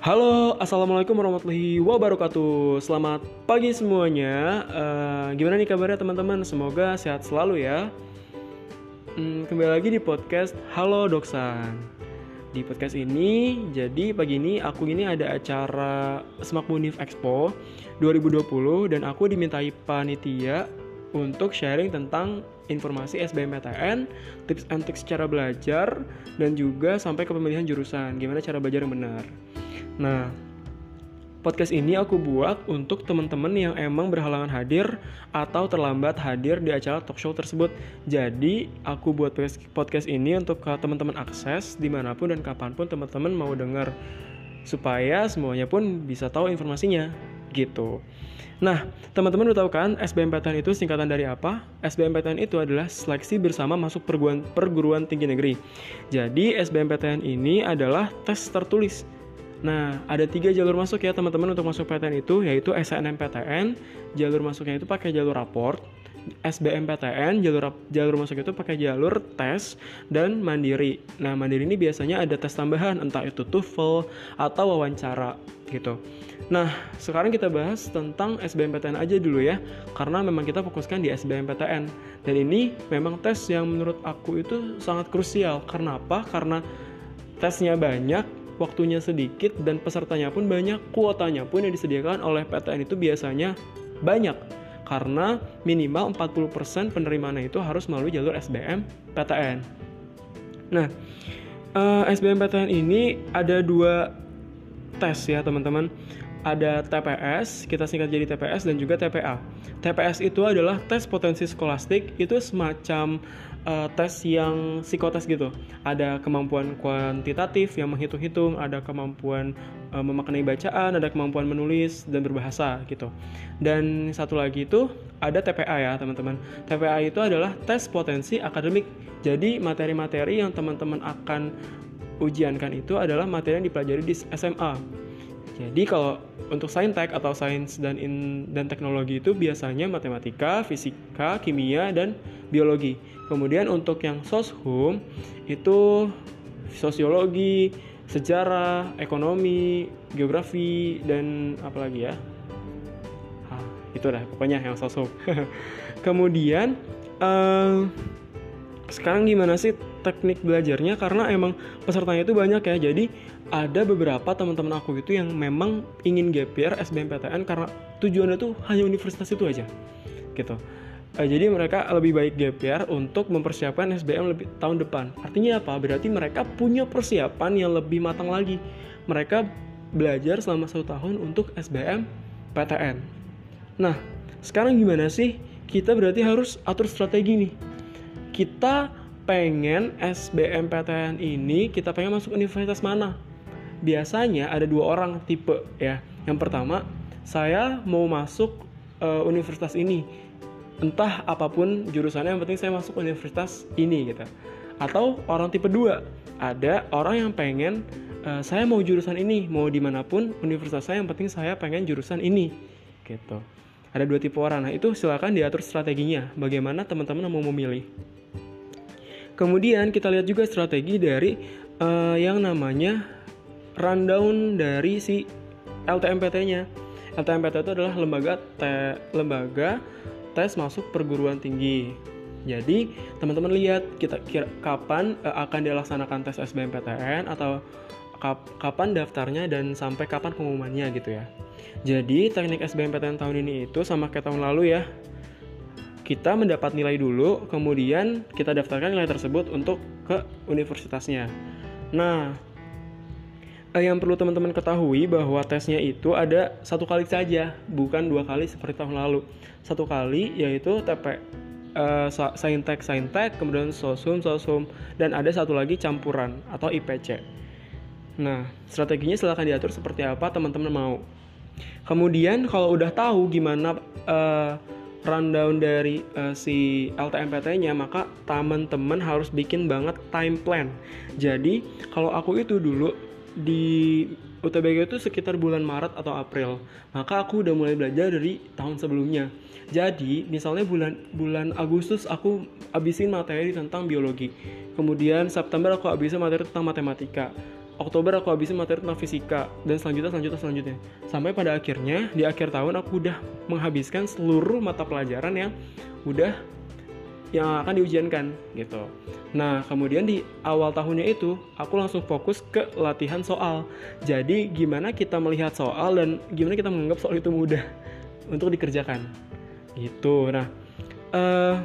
Halo, assalamualaikum warahmatullahi wabarakatuh. Selamat pagi semuanya. Uh, gimana nih kabarnya teman-teman? Semoga sehat selalu ya. Hmm, kembali lagi di podcast Halo Doksan. Di podcast ini, jadi pagi ini aku ini ada acara Semak Munif Expo 2020 dan aku dimintai panitia untuk sharing tentang informasi SBMPTN, tips and tricks cara belajar, dan juga sampai ke pemilihan jurusan, gimana cara belajar yang benar. Nah, podcast ini aku buat untuk teman-teman yang emang berhalangan hadir atau terlambat hadir di acara talk show tersebut. Jadi, aku buat podcast ini untuk teman-teman akses di mana pun dan kapan pun teman-teman mau dengar supaya semuanya pun bisa tahu informasinya gitu. Nah, teman-teman udah tahu kan SBMPTN itu singkatan dari apa? SBMPTN itu adalah seleksi bersama masuk perguruan, perguruan tinggi negeri. Jadi SBMPTN ini adalah tes tertulis Nah, ada tiga jalur masuk ya teman-teman untuk masuk PTN itu, yaitu SNMPTN, jalur masuknya itu pakai jalur raport, SBMPTN, jalur jalur masuk itu pakai jalur tes dan mandiri. Nah, mandiri ini biasanya ada tes tambahan, entah itu TOEFL atau wawancara gitu. Nah, sekarang kita bahas tentang SBMPTN aja dulu ya, karena memang kita fokuskan di SBMPTN. Dan ini memang tes yang menurut aku itu sangat krusial. Karena apa? Karena tesnya banyak, waktunya sedikit dan pesertanya pun banyak, kuotanya pun yang disediakan oleh PTN itu biasanya banyak karena minimal 40% penerimaannya itu harus melalui jalur SBM PTN. Nah, eh, SBM PTN ini ada dua tes ya teman-teman ada TPS, kita singkat jadi TPS dan juga TPA. TPS itu adalah tes potensi skolastik, itu semacam uh, tes yang psikotes gitu. Ada kemampuan kuantitatif yang menghitung-hitung, ada kemampuan uh, memaknai bacaan, ada kemampuan menulis dan berbahasa gitu. Dan satu lagi itu ada TPA ya teman-teman. TPA itu adalah tes potensi akademik. Jadi materi-materi yang teman-teman akan ujiankan itu adalah materi yang dipelajari di SMA jadi kalau untuk saintek atau sains dan in, dan teknologi itu biasanya matematika, fisika, kimia dan biologi. Kemudian untuk yang soshum itu sosiologi, sejarah, ekonomi, geografi dan apa lagi ya? Hah, itu dah pokoknya yang soshum. Kemudian uh, sekarang gimana sih teknik belajarnya karena emang pesertanya itu banyak ya jadi ada beberapa teman-teman aku gitu yang memang ingin year SBMPTN karena tujuannya tuh hanya universitas itu aja gitu uh, jadi mereka lebih baik gap year untuk mempersiapkan SBM lebih tahun depan artinya apa berarti mereka punya persiapan yang lebih matang lagi mereka belajar selama satu tahun untuk SBM PTN nah sekarang gimana sih kita berarti harus atur strategi nih kita pengen SBMPTN ini kita pengen masuk universitas mana? Biasanya ada dua orang tipe ya. Yang pertama, saya mau masuk uh, universitas ini. Entah apa pun jurusannya, yang penting saya masuk universitas ini gitu. Atau orang tipe dua, ada orang yang pengen uh, saya mau jurusan ini, mau di mana pun universitas saya, yang penting saya pengen jurusan ini gitu. Ada dua tipe orang. Nah, itu silakan diatur strateginya. Bagaimana teman-teman mau memilih. Kemudian kita lihat juga strategi dari uh, yang namanya rundown dari si LTMPT-nya. LTMPT itu adalah lembaga te, lembaga tes masuk perguruan tinggi. Jadi teman-teman lihat kita kira, kapan uh, akan dilaksanakan tes SBMPTN atau kap, kapan daftarnya dan sampai kapan pengumumannya gitu ya. Jadi teknik SBMPTN tahun ini itu sama kayak tahun lalu ya kita mendapat nilai dulu, kemudian kita daftarkan nilai tersebut untuk ke universitasnya. Nah, eh, yang perlu teman-teman ketahui bahwa tesnya itu ada satu kali saja, bukan dua kali seperti tahun lalu. Satu kali yaitu TP eh, saintek saintek, kemudian sosum sosum, dan ada satu lagi campuran atau IPC. Nah, strateginya silahkan diatur seperti apa teman-teman mau. Kemudian kalau udah tahu gimana uh, rundown dari uh, si LTMPT-nya, maka teman-teman harus bikin banget time plan. Jadi, kalau aku itu dulu di UTBK itu sekitar bulan Maret atau April, maka aku udah mulai belajar dari tahun sebelumnya. Jadi, misalnya bulan bulan Agustus aku abisin materi tentang biologi. Kemudian September aku abisin materi tentang matematika. Oktober aku habisin materi tentang fisika dan selanjutnya selanjutnya selanjutnya sampai pada akhirnya di akhir tahun aku udah menghabiskan seluruh mata pelajaran yang udah yang akan diujiankan gitu. Nah, kemudian di awal tahunnya itu aku langsung fokus ke latihan soal. Jadi, gimana kita melihat soal dan gimana kita menganggap soal itu mudah untuk dikerjakan. Gitu. Nah, uh,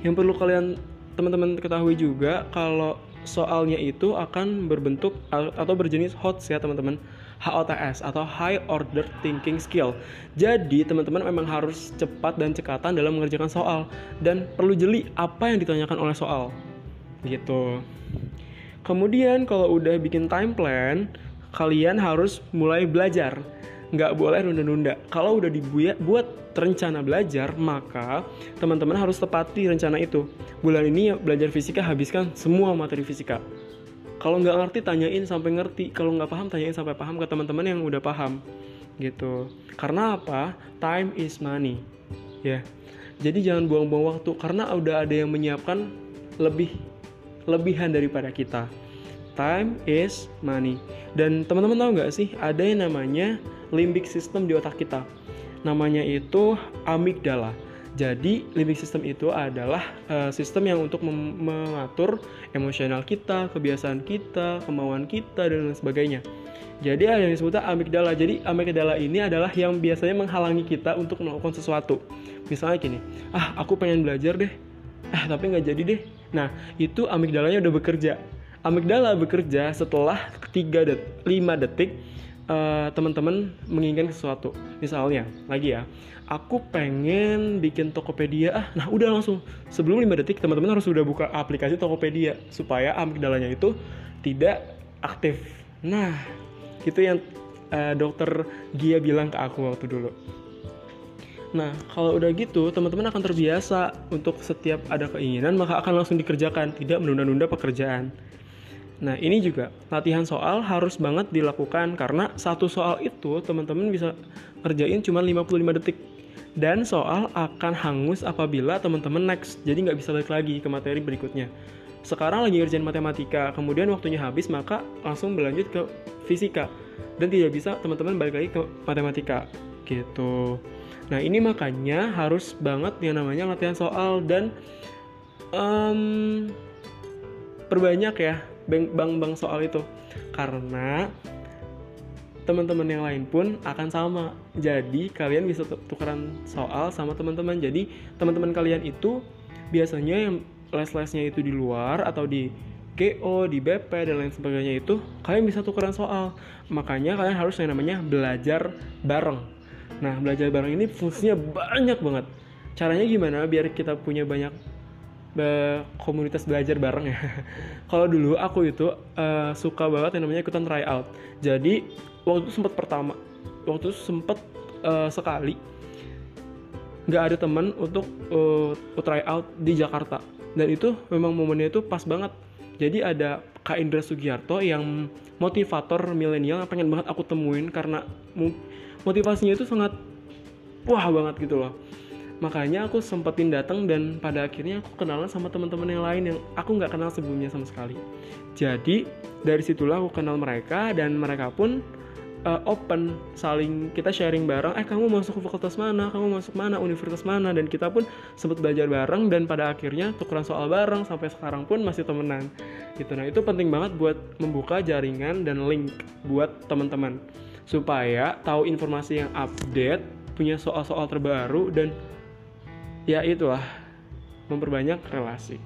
yang perlu kalian teman-teman ketahui juga kalau soalnya itu akan berbentuk atau berjenis HOTS ya teman-teman HOTS atau High Order Thinking Skill jadi teman-teman memang harus cepat dan cekatan dalam mengerjakan soal dan perlu jeli apa yang ditanyakan oleh soal gitu kemudian kalau udah bikin time plan kalian harus mulai belajar nggak boleh nunda-nunda. Kalau udah dibuat buat rencana belajar, maka teman-teman harus tepati rencana itu. Bulan ini belajar fisika habiskan semua materi fisika. Kalau nggak ngerti tanyain sampai ngerti. Kalau nggak paham tanyain sampai paham ke teman-teman yang udah paham. Gitu. Karena apa? Time is money. Ya. Jadi jangan buang-buang waktu karena udah ada yang menyiapkan lebih lebihan daripada kita. Time is money. Dan teman-teman tahu nggak sih ada yang namanya limbic system di otak kita. Namanya itu amigdala. Jadi limbic system itu adalah uh, sistem yang untuk mengatur emosional kita, kebiasaan kita, kemauan kita dan lain sebagainya. Jadi ada yang disebut amigdala. Jadi amigdala ini adalah yang biasanya menghalangi kita untuk melakukan sesuatu. Misalnya gini, ah aku pengen belajar deh, ah tapi nggak jadi deh. Nah itu amigdalanya udah bekerja amigdala bekerja setelah 3 det 5 detik uh, teman-teman menginginkan sesuatu. Misalnya, lagi ya, aku pengen bikin Tokopedia. Ah, nah udah langsung sebelum 5 detik teman-teman harus sudah buka aplikasi Tokopedia supaya amigdalanya itu tidak aktif. Nah, itu yang uh, dokter Gia bilang ke aku waktu dulu. Nah, kalau udah gitu, teman-teman akan terbiasa untuk setiap ada keinginan, maka akan langsung dikerjakan, tidak menunda-nunda pekerjaan. Nah, ini juga latihan soal harus banget dilakukan karena satu soal itu teman-teman bisa ngerjain cuma 55 detik. Dan soal akan hangus apabila teman-teman next, jadi nggak bisa balik lagi ke materi berikutnya. Sekarang lagi ngerjain matematika, kemudian waktunya habis, maka langsung berlanjut ke fisika. Dan tidak bisa teman-teman balik lagi ke matematika. Gitu. Nah, ini makanya harus banget yang namanya latihan soal dan um, perbanyak ya bang-bang soal itu karena teman-teman yang lain pun akan sama. Jadi kalian bisa tukeran soal sama teman-teman. Jadi teman-teman kalian itu biasanya yang les-lesnya itu di luar atau di GO, di BP dan lain sebagainya itu kalian bisa tukeran soal. Makanya kalian harus yang namanya belajar bareng. Nah, belajar bareng ini fungsinya banyak banget. Caranya gimana biar kita punya banyak be komunitas belajar bareng ya. Kalau dulu aku itu uh, suka banget yang namanya ikutan tryout. Jadi waktu itu sempat pertama, waktu itu sempat uh, sekali nggak ada teman untuk uh, tryout di Jakarta dan itu memang momennya itu pas banget. Jadi ada Kak Indra Sugiarto yang motivator milenial yang pengen banget aku temuin karena motivasinya itu sangat wah banget gitu loh makanya aku sempetin datang dan pada akhirnya aku kenalan sama teman-teman yang lain yang aku nggak kenal sebelumnya sama sekali. Jadi dari situlah aku kenal mereka dan mereka pun uh, open saling kita sharing bareng eh kamu masuk fakultas mana? Kamu masuk mana? Universitas mana? Dan kita pun sempat belajar bareng dan pada akhirnya tukeran soal bareng sampai sekarang pun masih temenan. Gitu. Nah itu penting banget buat membuka jaringan dan link buat teman-teman. Supaya tahu informasi yang update punya soal-soal terbaru dan ya itulah memperbanyak relasi.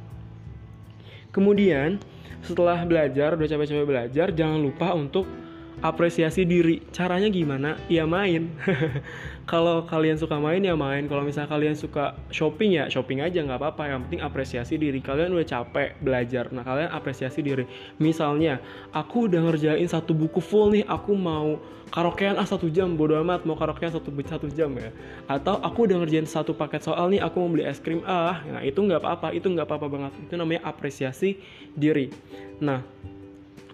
Kemudian setelah belajar, udah capek-capek belajar, jangan lupa untuk apresiasi diri. Caranya gimana? Ya main. kalau kalian suka main ya main. Kalau misalnya kalian suka shopping ya shopping aja nggak apa-apa. Yang penting apresiasi diri. Kalian udah capek belajar. Nah kalian apresiasi diri. Misalnya aku udah ngerjain satu buku full nih. Aku mau karaokean ah satu jam bodo amat mau karaokean satu satu jam ya atau aku udah ngerjain satu paket soal nih aku mau beli es krim ah nah itu nggak apa-apa itu nggak apa-apa banget itu namanya apresiasi diri nah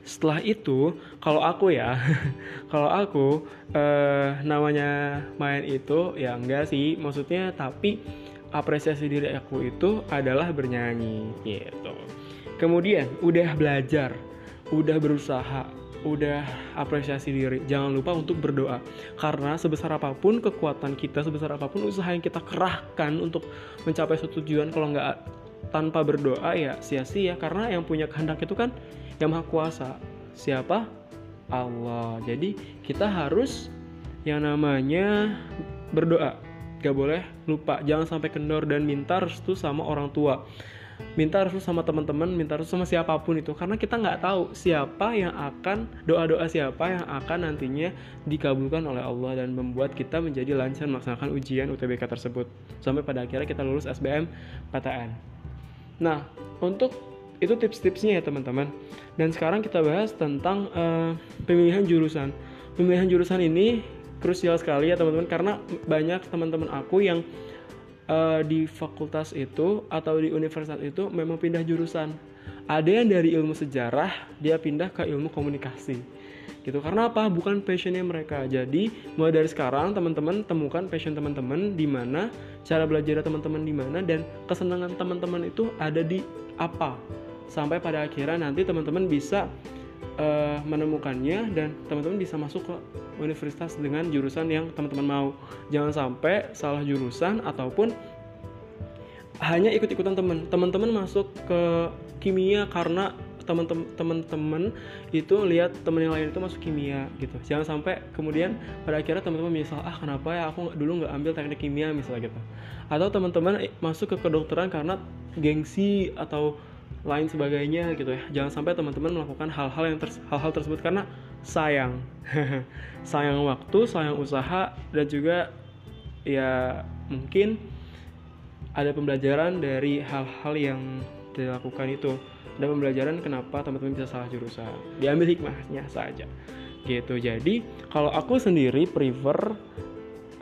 setelah itu kalau aku ya kalau aku eh, namanya main itu ya enggak sih. Maksudnya tapi apresiasi diri aku itu adalah bernyanyi gitu. Kemudian udah belajar udah berusaha udah apresiasi diri. Jangan lupa untuk berdoa. Karena sebesar apa pun kekuatan kita sebesar apa pun usaha yang kita kerahkan untuk mencapai suatu tujuan kalau nggak tanpa berdoa ya sia-sia. Karena yang punya kehendak itu kan yang maha kuasa. Siapa? Allah. Jadi kita harus yang namanya berdoa. Gak boleh lupa. Jangan sampai kendor dan minta restu sama orang tua. Minta restu sama teman-teman minta restu sama siapa pun itu. Karena kita nggak tahu siapa yang akan doa-doa siapa yang akan nantinya dikabulkan oleh Allah dan membuat kita menjadi lancar melaksanakan ujian UTBK tersebut. Sampai pada akhirnya kita lulus SBM PTN nah untuk itu tips-tipsnya ya teman-teman dan sekarang kita bahas tentang uh, pemilihan jurusan pemilihan jurusan ini krusial sekali ya teman-teman karena banyak teman-teman aku yang uh, di fakultas itu atau di universitas itu memang pindah jurusan. Ada yang dari ilmu sejarah dia pindah ke ilmu komunikasi. Gitu. Karena apa? Bukan passionnya mereka. Jadi, mulai dari sekarang teman-teman temukan passion teman-teman di mana, cara belajar teman-teman di mana dan kesenangan teman-teman itu ada di apa. Sampai pada akhirnya nanti teman-teman bisa uh, menemukannya dan teman-teman bisa masuk ke universitas dengan jurusan yang teman-teman mau. Jangan sampai salah jurusan ataupun hanya ikut-ikutan teman. Teman-teman masuk ke kimia karena teman-teman itu lihat teman yang lain itu masuk kimia gitu jangan sampai kemudian pada akhirnya teman-teman misal ah kenapa ya aku dulu nggak ambil teknik kimia misalnya gitu atau teman-teman masuk ke kedokteran karena gengsi atau lain sebagainya gitu ya. Jangan sampai teman-teman melakukan hal-hal yang hal-hal tersebut karena sayang. Sayang waktu sayang usaha dan juga ya mungkin ada pembelajaran dari hal-hal yang dilakukan itu. Ada pembelajaran kenapa teman-teman bisa salah jurusan. Diambil hikmahnya saja. Gitu. Jadi kalau aku sendiri prefer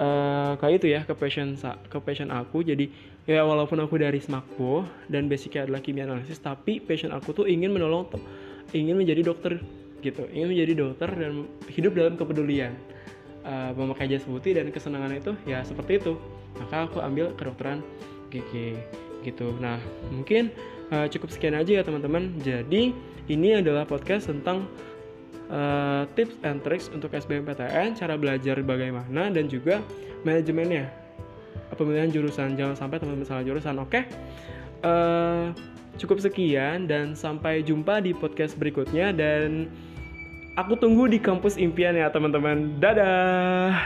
uh, kayak itu ya ke passion ke passion aku. Jadi ya walaupun aku dari Smakbo dan basicnya adalah kimia analisis tapi passion aku tuh ingin menolong ingin menjadi dokter gitu. Ingin menjadi dokter dan hidup dalam kepedulian. Uh, memakai jas putih dan kesenangan itu ya seperti itu. Maka aku ambil kedokteran gigi gitu. Nah mungkin uh, cukup sekian aja ya teman-teman. Jadi ini adalah podcast tentang uh, tips and tricks untuk SBMPTN cara belajar bagaimana dan juga manajemennya. Pemilihan jurusan jangan sampai teman-teman salah jurusan oke? Okay? uh, eh, cukup sekian dan sampai jumpa di podcast berikutnya dan aku tunggu di kampus impian ya teman-teman. Dadah